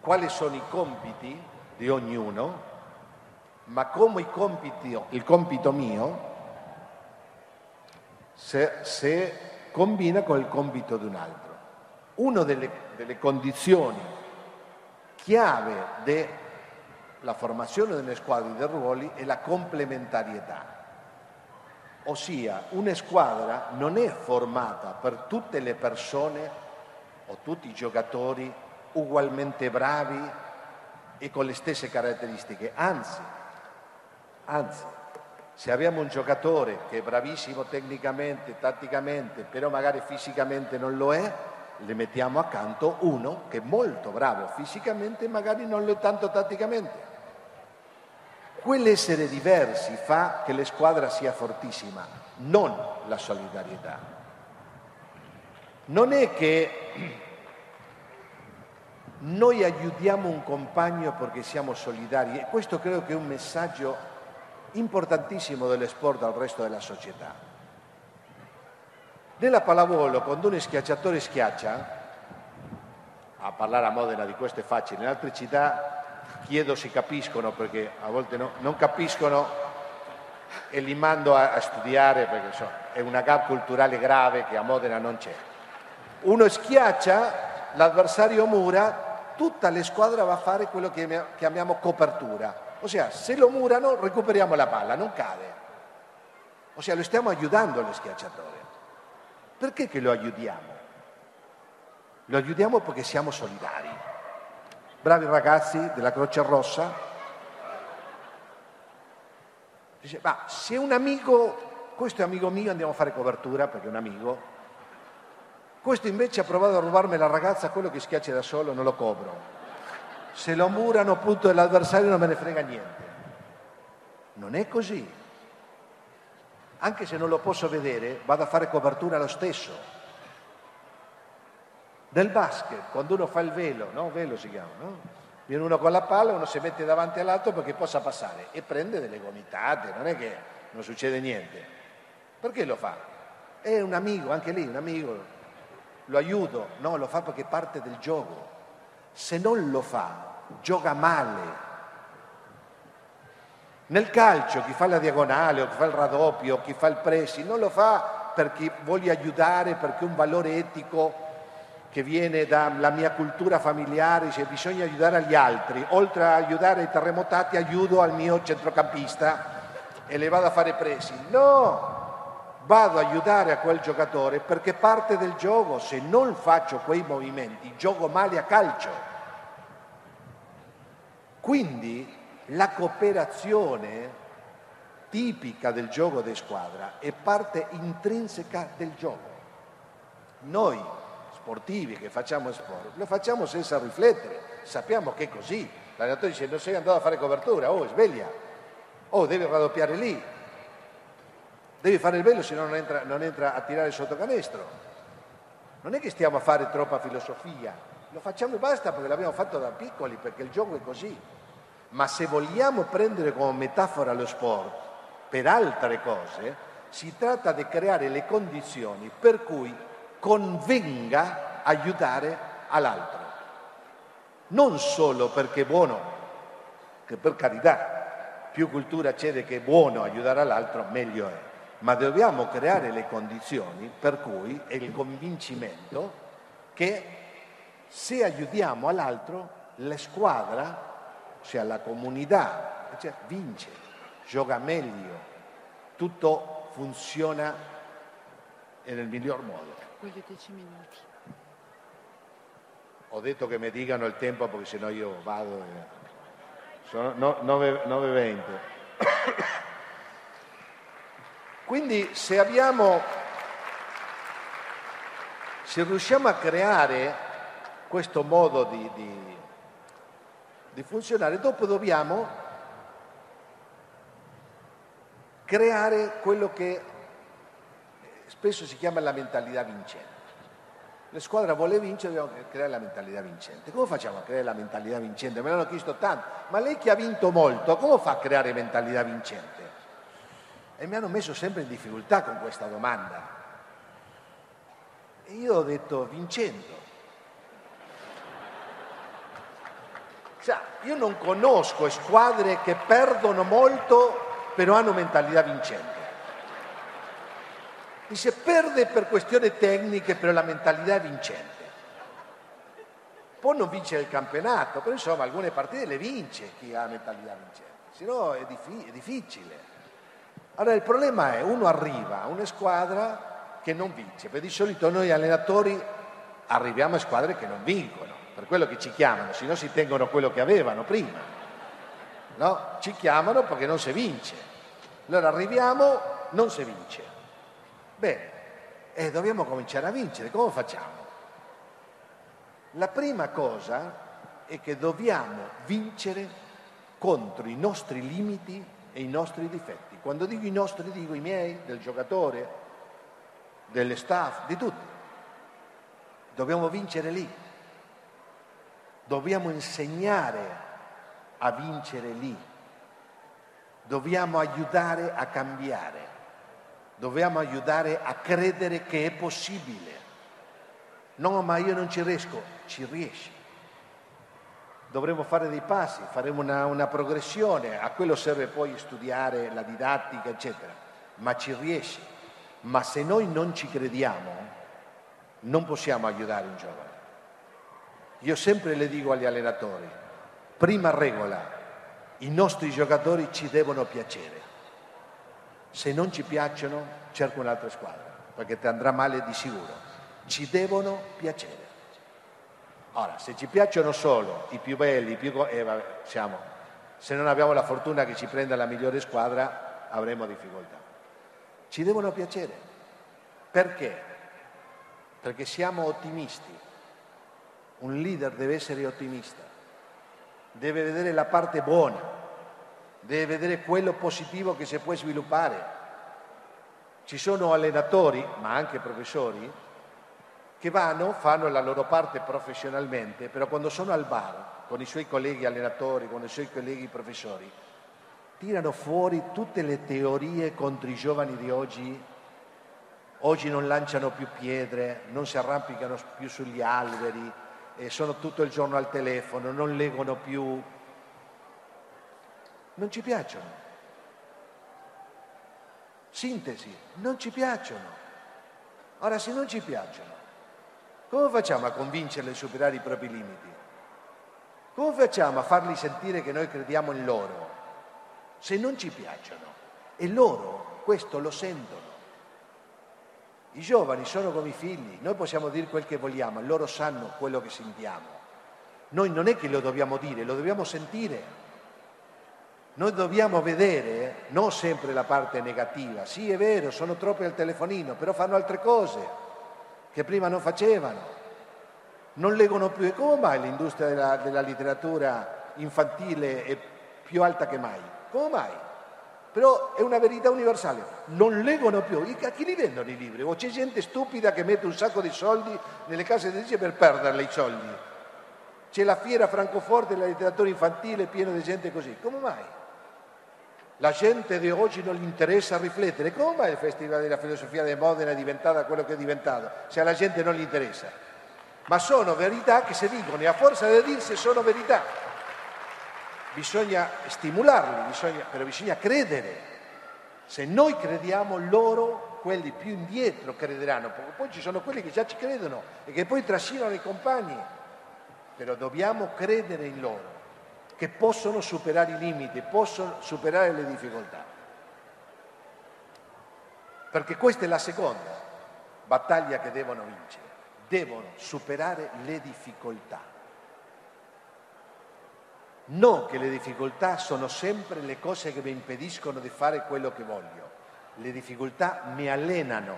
Quali sono i compiti di ognuno, ma come compiti, il compito mio se, se combina con il compito di un altro. Una delle, delle condizioni chiave della formazione delle squadre dei ruoli è la complementarietà. Ossia, una squadra non è formata per tutte le persone o tutti i giocatori ugualmente bravi e con le stesse caratteristiche, anzi, anzi, se abbiamo un giocatore che è bravissimo tecnicamente, tatticamente, però magari fisicamente non lo è, le mettiamo accanto uno che è molto bravo fisicamente magari non lo è tanto tatticamente. Quell'essere diversi fa che la squadra sia fortissima, non la solidarietà. Non è che noi aiutiamo un compagno perché siamo solidari e questo credo che è un messaggio importantissimo dello sport al resto della società. Nella pallavolo, quando un schiacciatore schiaccia, a parlare a Modena di questo è facile, in altre città chiedo se capiscono perché a volte no, non capiscono e li mando a, a studiare perché so, è una gap culturale grave che a Modena non c'è. Uno schiaccia, l'avversario mura, tutta la squadra va a fare quello che chiamiamo copertura Ossia, se lo murano recuperiamo la palla, non cade. Ossia, lo stiamo aiutando lo schiacciatore. Perché che lo aiutiamo? Lo aiutiamo perché siamo solidari. Bravi ragazzi della Croce Rossa. Dice, ma se un amico, questo è amico mio, andiamo a fare copertura perché è un amico, questo invece ha provato a rubarmi la ragazza, quello che schiaccia da solo, non lo cobro se lo murano appunto dell'avversario non me ne frega niente. Non è così. Anche se non lo posso vedere, vado a fare copertura lo stesso. Nel basket, quando uno fa il velo, no? Velo si chiama, no? Viene uno con la palla, uno si mette davanti all'altro perché possa passare e prende delle gomitate, non è che non succede niente. Perché lo fa? È un amico, anche lì, un amico, lo aiuto, no, lo fa perché parte del gioco. Se non lo fa, gioca male. Nel calcio chi fa la diagonale o chi fa il raddoppio chi fa il pressi non lo fa perché voglio aiutare, perché è un valore etico che viene dalla mia cultura familiare, se bisogna aiutare agli altri, oltre a aiutare i terremotati aiuto al mio centrocampista e le vado a fare pressi. No, vado a aiutare a quel giocatore perché parte del gioco, se non faccio quei movimenti, gioco male a calcio. Quindi la cooperazione tipica del gioco di squadra è parte intrinseca del gioco. Noi sportivi che facciamo sport lo facciamo senza riflettere, sappiamo che è così. L'allenatore dice non sei andato a fare copertura, oh sveglia, oh devi raddoppiare lì, devi fare il velo se no entra, non entra a tirare sotto canestro. Non è che stiamo a fare troppa filosofia, lo facciamo e basta perché l'abbiamo fatto da piccoli, perché il gioco è così. Ma se vogliamo prendere come metafora lo sport per altre cose, si tratta di creare le condizioni per cui convenga aiutare all'altro. Non solo perché è buono, che per carità, più cultura c'è che è buono aiutare all'altro, meglio è, ma dobbiamo creare le condizioni per cui è il convincimento che se aiutiamo all'altro, la squadra cioè la comunità, cioè, vince, gioca meglio, tutto funziona nel miglior modo. Voglio dieci minuti. Ho detto che mi dicano il tempo perché sennò io vado. E... Sono 9.20. Quindi se abbiamo, se riusciamo a creare questo modo di, di di funzionare, dopo dobbiamo creare quello che spesso si chiama la mentalità vincente. La squadra vuole vincere, dobbiamo creare la mentalità vincente. Come facciamo a creare la mentalità vincente? Me l'hanno chiesto tanto, ma lei che ha vinto molto, come fa a creare mentalità vincente? E mi hanno messo sempre in difficoltà con questa domanda. E io ho detto vincendo. Cioè, io non conosco squadre che perdono molto però hanno mentalità vincente. Dice perde per questioni tecniche, però la mentalità è vincente. Può non vincere il campionato, però insomma alcune partite le vince chi ha mentalità vincente, se no è, diffi- è difficile. Allora il problema è, uno arriva a una squadra che non vince, perché di solito noi allenatori arriviamo a squadre che non vincono, per quello che ci chiamano, se no si tengono quello che avevano prima. No? Ci chiamano perché non si vince. Allora arriviamo, non si vince. Bene, e dobbiamo cominciare a vincere. Come facciamo? La prima cosa è che dobbiamo vincere contro i nostri limiti e i nostri difetti. Quando dico i nostri, dico i miei, del giocatore, delle staff, di tutti. Dobbiamo vincere lì. Dobbiamo insegnare a vincere lì. Dobbiamo aiutare a cambiare. Dobbiamo aiutare a credere che è possibile. No, ma io non ci riesco, ci riesci. Dovremo fare dei passi, faremo una, una progressione, a quello serve poi studiare la didattica, eccetera, ma ci riesci. Ma se noi non ci crediamo, non possiamo aiutare un giovane. Io sempre le dico agli allenatori, Prima regola, i nostri giocatori ci devono piacere. Se non ci piacciono, cerco un'altra squadra, perché ti andrà male di sicuro. Ci devono piacere. Ora, se ci piacciono solo i più belli, i più... Eh, vabbè, siamo, se non abbiamo la fortuna che ci prenda la migliore squadra, avremo difficoltà. Ci devono piacere. Perché? Perché siamo ottimisti. Un leader deve essere ottimista deve vedere la parte buona, deve vedere quello positivo che si può sviluppare. Ci sono allenatori, ma anche professori, che vanno, fanno la loro parte professionalmente, però quando sono al bar con i suoi colleghi allenatori, con i suoi colleghi professori, tirano fuori tutte le teorie contro i giovani di oggi. Oggi non lanciano più pietre, non si arrampicano più sugli alberi, e sono tutto il giorno al telefono, non leggono più, non ci piacciono. Sintesi, non ci piacciono. Ora, se non ci piacciono, come facciamo a convincerli a superare i propri limiti? Come facciamo a farli sentire che noi crediamo in loro? Se non ci piacciono e loro questo lo sentono. I giovani sono come i figli, noi possiamo dire quel che vogliamo, loro sanno quello che sentiamo. Noi non è che lo dobbiamo dire, lo dobbiamo sentire. Noi dobbiamo vedere non sempre la parte negativa. Sì, è vero, sono troppi al telefonino, però fanno altre cose che prima non facevano. Non leggono più. E come mai l'industria della, della letteratura infantile è più alta che mai? Come mai? Però è una verità universale, non leggono più, a chi li vendono i libri? O c'è gente stupida che mette un sacco di soldi nelle case editrici per perderle i soldi? C'è la fiera Francoforte della letteratura infantile piena di gente così, come mai? La gente di oggi non gli interessa riflettere, come mai il Festival della Filosofia di Modena è diventato quello che è diventato, se alla gente non gli interessa? Ma sono verità che si dicono e a forza di dirsi sono verità bisogna stimolarli, bisogna, però bisogna credere. Se noi crediamo loro, quelli più indietro crederanno, perché poi ci sono quelli che già ci credono e che poi trascinano i compagni, però dobbiamo credere in loro, che possono superare i limiti, possono superare le difficoltà. Perché questa è la seconda battaglia che devono vincere, devono superare le difficoltà. Non che le difficoltà sono sempre le cose che mi impediscono di fare quello che voglio. Le difficoltà mi allenano,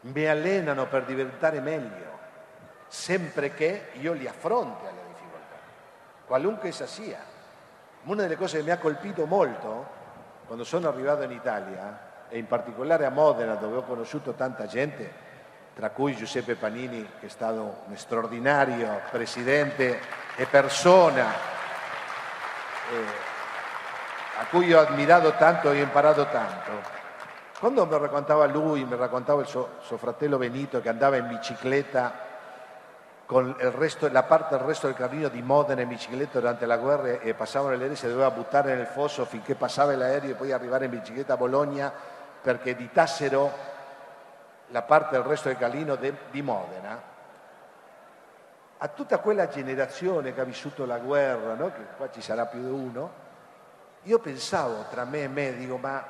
mi allenano per diventare meglio, sempre che io li affronti alle difficoltà, qualunque essa sia. Una delle cose che mi ha colpito molto quando sono arrivato in Italia e in particolare a Modena dove ho conosciuto tanta gente, tra cui Giuseppe Panini che è stato un straordinario presidente e persona, eh, a cui ho ammirato tanto e ho imparato tanto. Quando mi raccontava lui, mi raccontava il suo, suo fratello Benito che andava in bicicletta con resto, la parte del resto del Carlino di Modena in bicicletta durante la guerra e passavano le aerei, si doveva buttare nel fosso finché passava l'aereo e poi arrivare in bicicletta a Bologna perché editassero la parte del resto del Carlino de, di Modena. A tutta quella generazione che ha vissuto la guerra, no? che qua ci sarà più di uno, io pensavo tra me e me, dico, ma,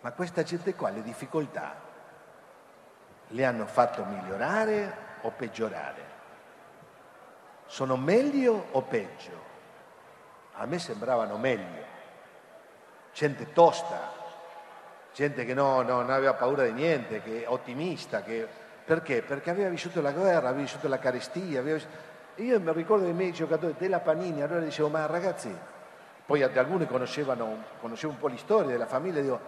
ma questa gente qua le difficoltà le hanno fatto migliorare o peggiorare? Sono meglio o peggio? A me sembravano meglio. Gente tosta, gente che no, no, non aveva paura di niente, che è ottimista. Che... Perché? Perché aveva vissuto la guerra, aveva vissuto la carestia. Aveva... Io mi ricordo dei miei giocatori della Panini, allora dicevo, ma ragazzi, poi alcuni conoscevano, conoscevano un po' la storia della famiglia, dico,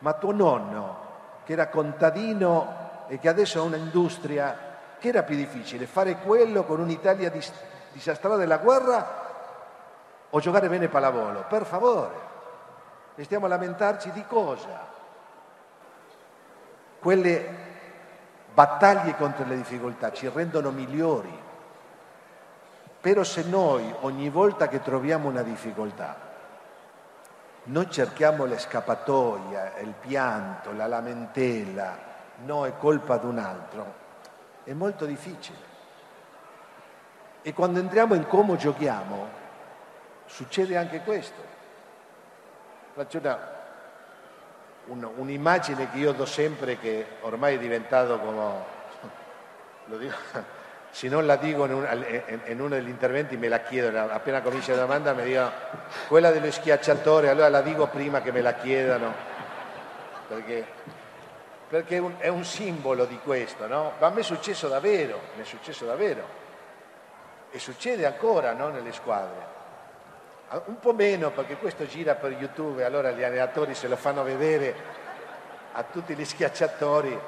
ma tuo nonno, che era contadino e che adesso ha un'industria, che era più difficile, fare quello con un'Italia dis- disastrata della guerra o giocare bene pallavolo? Per favore, e stiamo a lamentarci di cosa? Quelle battaglie contro le difficoltà ci rendono migliori. Però se noi ogni volta che troviamo una difficoltà, noi cerchiamo le scappatoie, il pianto, la lamentela, no è colpa di un altro, è molto difficile. E quando entriamo in come giochiamo, succede anche questo. Faccio una, un, un'immagine che io do sempre, che ormai è diventato come, dico, se non la dico in, un, in, uno degli interventi me la chiedono, appena comincia la domanda mi dicono quella dello schiacciatore, allora la dico prima che me la chiedano, perché perché è un simbolo di questo, no? Ma a me è successo davvero, mi è successo davvero. E succede ancora, no, nelle squadre. Ah, un po' meno perché questo gira per YouTube allora gli allenatori se lo fanno vedere a tutti gli schiacciatori.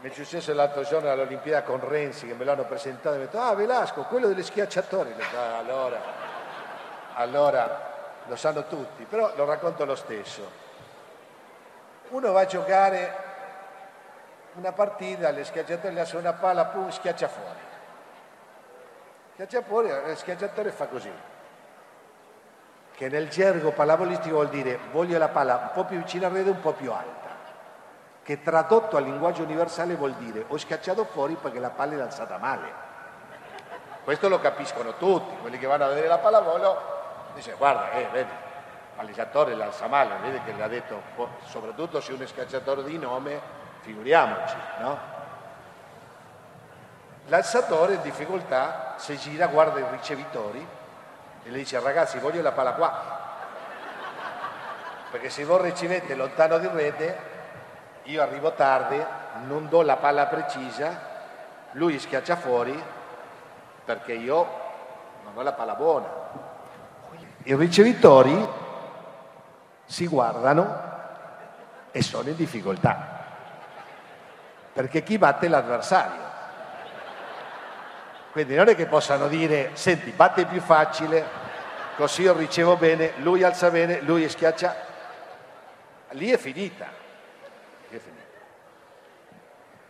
Mi è successo l'altro giorno all'Olimpiada con Renzi che me l'hanno presentato e mi ha detto, ah Velasco, quello degli schiacciatori. Detto, ah, allora, allora lo sanno tutti, però lo racconto lo stesso. Uno va a giocare una partita, le schiacciatori lasciano una palla, pum, schiaccia fuori. Schiaccia fuori, il schiacciatore fa così. Che nel gergo pallavolistico vuol dire voglio la palla un po' più vicina al rete, un po' più alta. Che tradotto al linguaggio universale vuol dire ho schiacciato fuori perché la palla è alzata male. Questo lo capiscono tutti, quelli che vanno a vedere la pallavolo dice guarda, eh, vedi, palleggiatore l'alza male, vedi che l'ha detto, soprattutto se uno è scacciatore di nome, figuriamoci, no? L'alzatore in difficoltà, se gira, guarda i ricevitori e le dice ragazzi voglio la palla qua, perché se voi ricevete lontano di rete, io arrivo tardi, non do la palla precisa, lui schiaccia fuori perché io non ho la palla buona. I ricevitori si guardano e sono in difficoltà perché chi batte l'avversario. Quindi non è che possano dire, senti, batte più facile, così io ricevo bene, lui alza bene, lui schiaccia. Lì è finita. Lì è finita.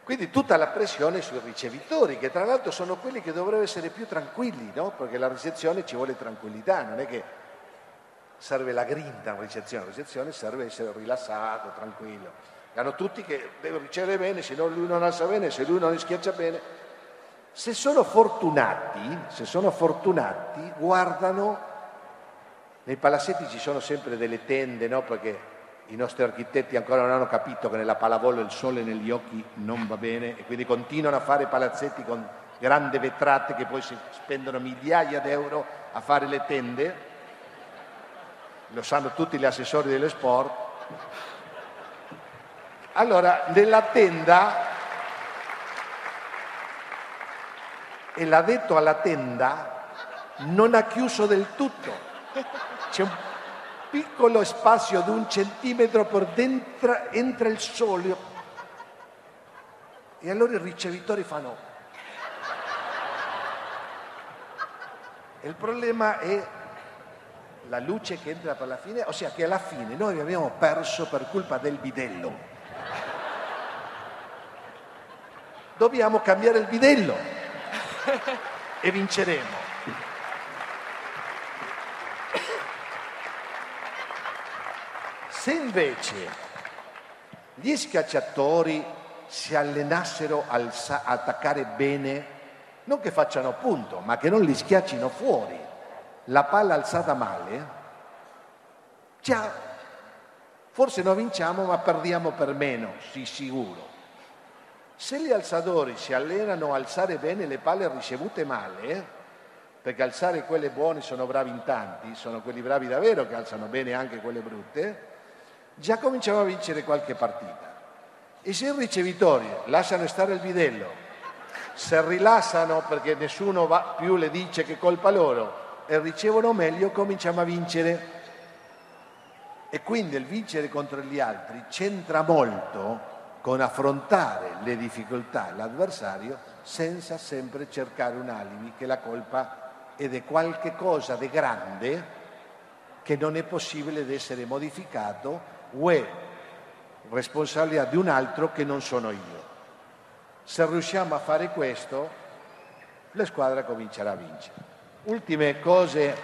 Quindi tutta la pressione sui ricevitori, che tra l'altro sono quelli che dovrebbero essere più tranquilli, no? perché la ricezione ci vuole tranquillità, non è che serve la grinta in ricezione, la ricezione serve essere rilassato, tranquillo hanno tutti che deve ricevere bene, se no lui non alza bene, se lui non schiaccia bene. Se sono fortunati, se sono fortunati, guardano, nei palazzetti ci sono sempre delle tende, no? Perché i nostri architetti ancora non hanno capito che nella pallavolo il sole negli occhi non va bene e quindi continuano a fare palazzetti con grandi vetrate che poi si spendono migliaia di euro a fare le tende. Lo sanno tutti gli assessori dello sport allora, nella tenda, e l'ha detto alla tenda, non ha chiuso del tutto. C'è un, piccolo spazio di un centimetro per dentro entra il sole. E allora i ricevitori fanno... Il problema è la luce che entra per la fine, ossia che alla fine noi abbiamo perso per colpa del bidello. Dobbiamo cambiare il bidello e vinceremo. Se invece gli schiacciatori si allenassero a attaccare bene, non che facciano punto, ma che non li schiaccino fuori, la palla alzata male, già forse non vinciamo ma perdiamo per meno, sì sicuro. Se gli alzatori si allenano a alzare bene le palle ricevute male, perché alzare quelle buone sono bravi in tanti, sono quelli bravi davvero che alzano bene anche quelle brutte, già cominciamo a vincere qualche partita. E se i ricevitori lasciano stare il bidello, se rilassano perché nessuno più le dice che colpa loro e ricevono meglio, cominciamo a vincere. E quindi il vincere contro gli altri c'entra molto con affrontare le difficoltà l'avversario senza sempre cercare un alibi che la colpa è di qualche cosa di grande che non è possibile di essere modificato o è responsabilità di un altro che non sono io. Se riusciamo a fare questo, la squadra comincerà a vincere. Ultime cose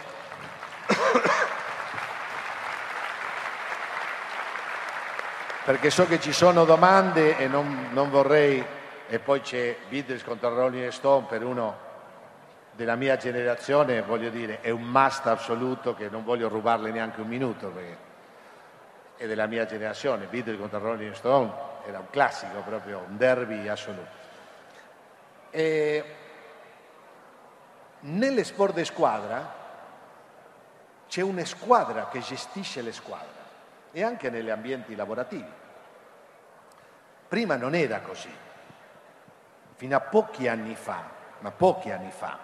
perché so che ci sono domande e non, non vorrei, e poi c'è Beatles contro Rolling Stone per uno della mia generazione, voglio dire, è un must assoluto che non voglio rubarle neanche un minuto, perché è della mia generazione, Beatles contro Rolling Stone era un classico proprio, un derby assoluto. E nelle sport di squadra c'è una squadra che gestisce le squadre e anche negli ambienti lavorativi. Prima non era così. Fino a pochi anni fa, ma pochi anni fa,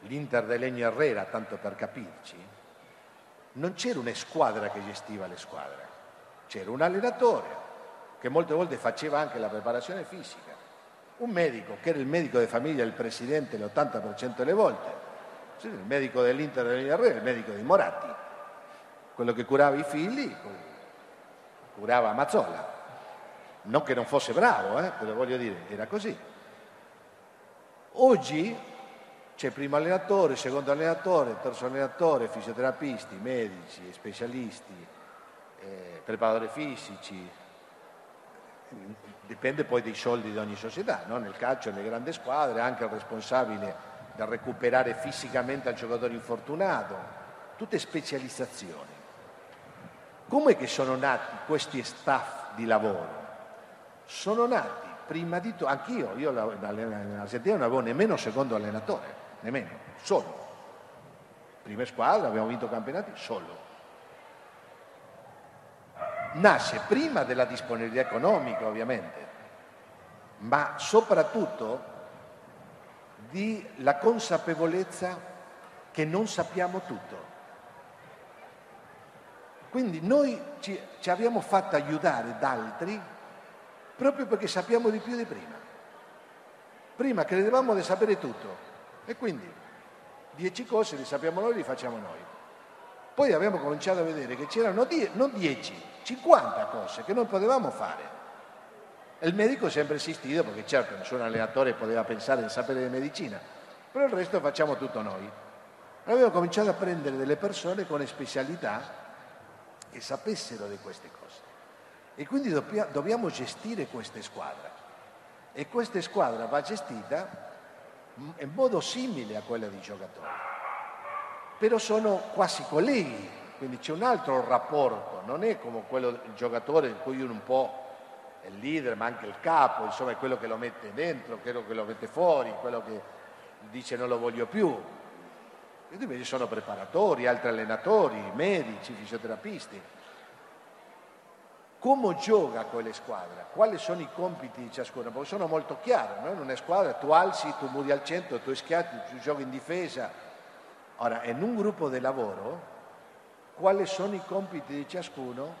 l'Inter de Legno Herrera, tanto per capirci, non c'era una squadra che gestiva le squadre, c'era un allenatore che molte volte faceva anche la preparazione fisica, un medico che era il medico di famiglia del presidente l'80% delle volte, il medico dell'Inter de Legno Herrera, il medico di Moratti, quello che curava i figli, curava Mazzola. Non che non fosse bravo, eh, però voglio dire, era così. Oggi c'è primo allenatore, secondo allenatore, terzo allenatore, fisioterapisti, medici, specialisti, eh, preparatori fisici. Dipende poi dai soldi di ogni società, no? nel calcio, nelle grandi squadre, anche il responsabile da recuperare fisicamente al giocatore infortunato, tutte specializzazioni. Come che sono nati questi staff di lavoro? Sono nati prima di tutto, anch'io, io nell'Argentina non avevo nemmeno secondo allenatore, nemmeno, solo. Prima squadra, abbiamo vinto campionati, solo. Nasce prima della disponibilità economica, ovviamente, ma soprattutto di la consapevolezza che non sappiamo tutto. Quindi noi ci, ci abbiamo fatto aiutare da altri proprio perché sappiamo di più di prima. Prima credevamo di sapere tutto e quindi dieci cose le sappiamo noi, le facciamo noi. Poi abbiamo cominciato a vedere che c'erano die, non dieci, 50 cose che non potevamo fare. Il medico è sempre insistito perché certo nessun allenatore poteva pensare di sapere di medicina, però il resto facciamo tutto noi. Abbiamo cominciato a prendere delle persone con specialità che sapessero di queste cose. E quindi dobbiamo gestire queste squadre. E questa squadra va gestita in modo simile a quella dei giocatori. Però sono quasi colleghi, quindi c'è un altro rapporto, non è come quello del giocatore in cui uno un po' è il leader, ma anche il capo, insomma è quello che lo mette dentro, quello che lo mette fuori, quello che dice non lo voglio più, ed invece sono preparatori, altri allenatori, medici, fisioterapisti. Come gioca quelle squadre? Quali sono i compiti di ciascuna? Perché sono molto chiari, no? in una squadra tu alzi, tu muri al centro, tu schiatti, tu giochi in difesa. Ora, in un gruppo di lavoro quali sono i compiti di ciascuno,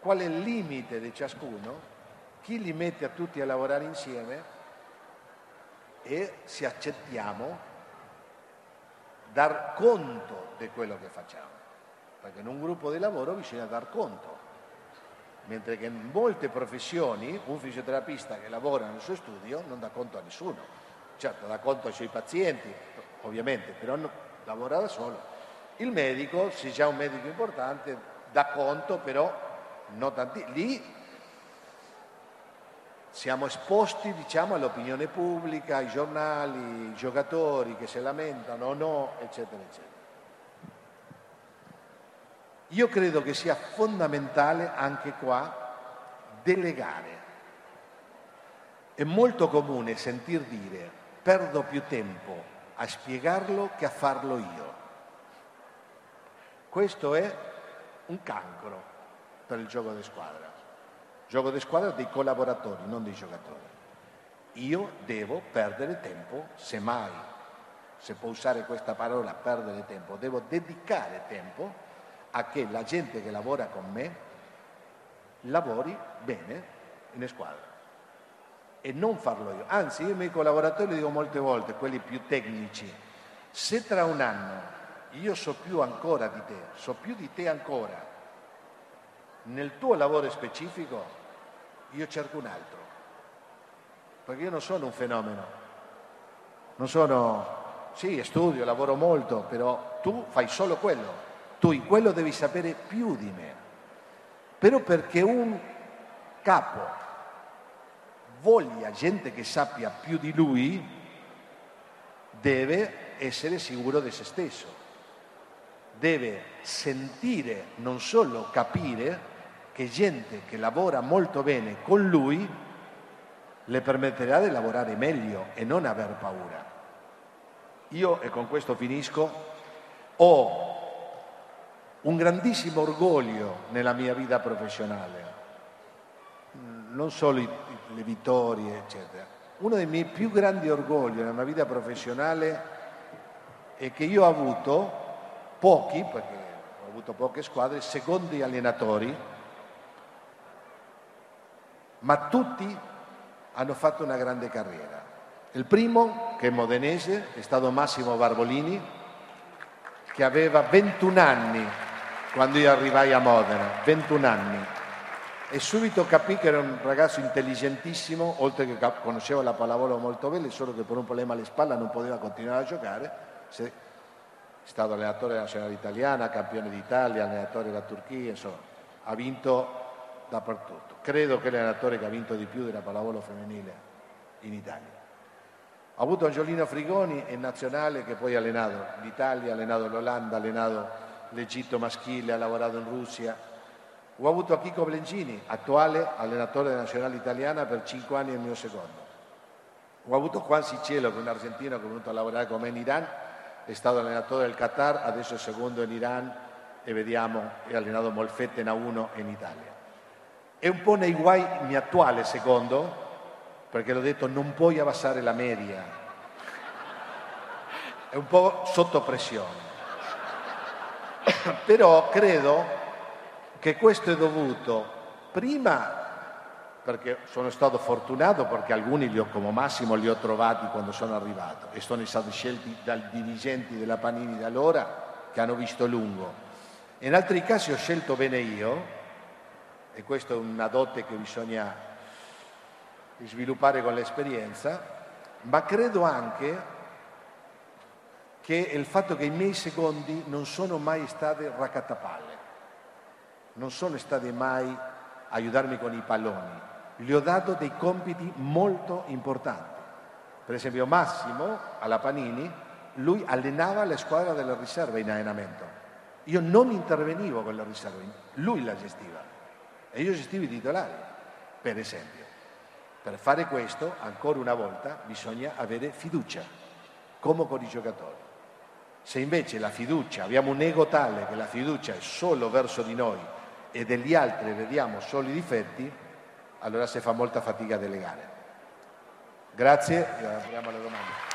qual è il limite di ciascuno, chi li mette a tutti a lavorare insieme e se accettiamo dar conto di quello che facciamo, perché in un gruppo di lavoro bisogna dar conto, mentre che in molte professioni un fisioterapista che lavora nel suo studio non dà conto a nessuno, certo dà conto ai suoi pazienti, ovviamente, però lavora da solo. Il medico, se c'è un medico importante, dà conto, però non tanti. Lì siamo esposti diciamo, all'opinione pubblica, ai giornali, ai giocatori che si lamentano o no, eccetera, eccetera. Io credo che sia fondamentale anche qua delegare. È molto comune sentir dire perdo più tempo a spiegarlo che a farlo io. Questo è un cancro per il gioco di squadra. Gioco di squadra dei collaboratori, non dei giocatori. Io devo perdere tempo, semmai, se può usare questa parola, perdere tempo, devo dedicare tempo a che la gente che lavora con me lavori bene in squadra. E non farlo io. Anzi, io ai miei collaboratori dico molte volte, quelli più tecnici, se tra un anno io so più ancora di te, so più di te ancora, nel tuo lavoro specifico, io cerco un altro, perché io non sono un fenomeno, non sono, sì, studio, lavoro molto, però tu fai solo quello, tu in quello devi sapere più di me, però perché un capo voglia gente che sappia più di lui, deve essere sicuro di se stesso, deve sentire, non solo capire, che gente che lavora molto bene con lui le permetterà di lavorare meglio e non aver paura. Io, e con questo finisco, ho un grandissimo orgoglio nella mia vita professionale, non solo le vittorie, eccetera. Uno dei miei più grandi orgogli nella mia vita professionale è che io ho avuto pochi, perché ho avuto poche squadre, secondi allenatori ma tutti hanno fatto una grande carriera. Il primo, che è modenese, è stato Massimo Barbolini, che aveva 21 anni quando io arrivai a Modena, 21 anni. E subito capì che era un ragazzo intelligentissimo, oltre che conosceva la pallavolo molto bene, solo che per un problema alle spalle non poteva continuare a giocare. è stato allenatore della nazionale italiana, campione d'Italia, allenatore della Turchia, insomma, ha vinto dappertutto. Credo che è l'allenatore che ha vinto di più della pallavolo femminile in Italia. Ho avuto Angiolino Frigoni in nazionale che poi ha allenato l'Italia, ha allenato l'Olanda, ha allenato l'Egitto maschile, ha lavorato in Russia. Ho avuto a Chico Blencini, attuale allenatore della nazionale italiana per cinque anni e il mio secondo. Ho avuto Juan Sicielo, che è un argentino che è venuto a lavorare con me in Iran, è stato allenatore del Qatar, adesso è secondo in Iran e vediamo, è allenato Molfette in A1 in Italia. È un po' nei guai mio attuale secondo, perché l'ho detto non puoi abbassare la media. È un po' sotto pressione. Però credo che questo è dovuto prima perché sono stato fortunato perché alcuni li ho, come Massimo li ho trovati quando sono arrivato e sono stati scelti dai dirigenti della Panini da allora che hanno visto lungo. In altri casi ho scelto bene io e questa è una dote che bisogna sviluppare con l'esperienza, ma credo anche che il fatto che i miei secondi non sono mai stati raccattapalle, non sono stati mai aiutarmi con i palloni, gli ho dato dei compiti molto importanti. Per esempio Massimo alla Panini, lui allenava la squadra della riserva in allenamento. Io non intervenivo con la riserva, lui la gestiva e io gestivo i titolari, per esempio. Per fare questo, ancora una volta, bisogna avere fiducia, come con i giocatori. Se invece la fiducia, abbiamo un ego tale che la fiducia è solo verso di noi e degli altri vediamo solo i difetti, allora si fa molta fatica a delegare. Grazie e apriamo le domande.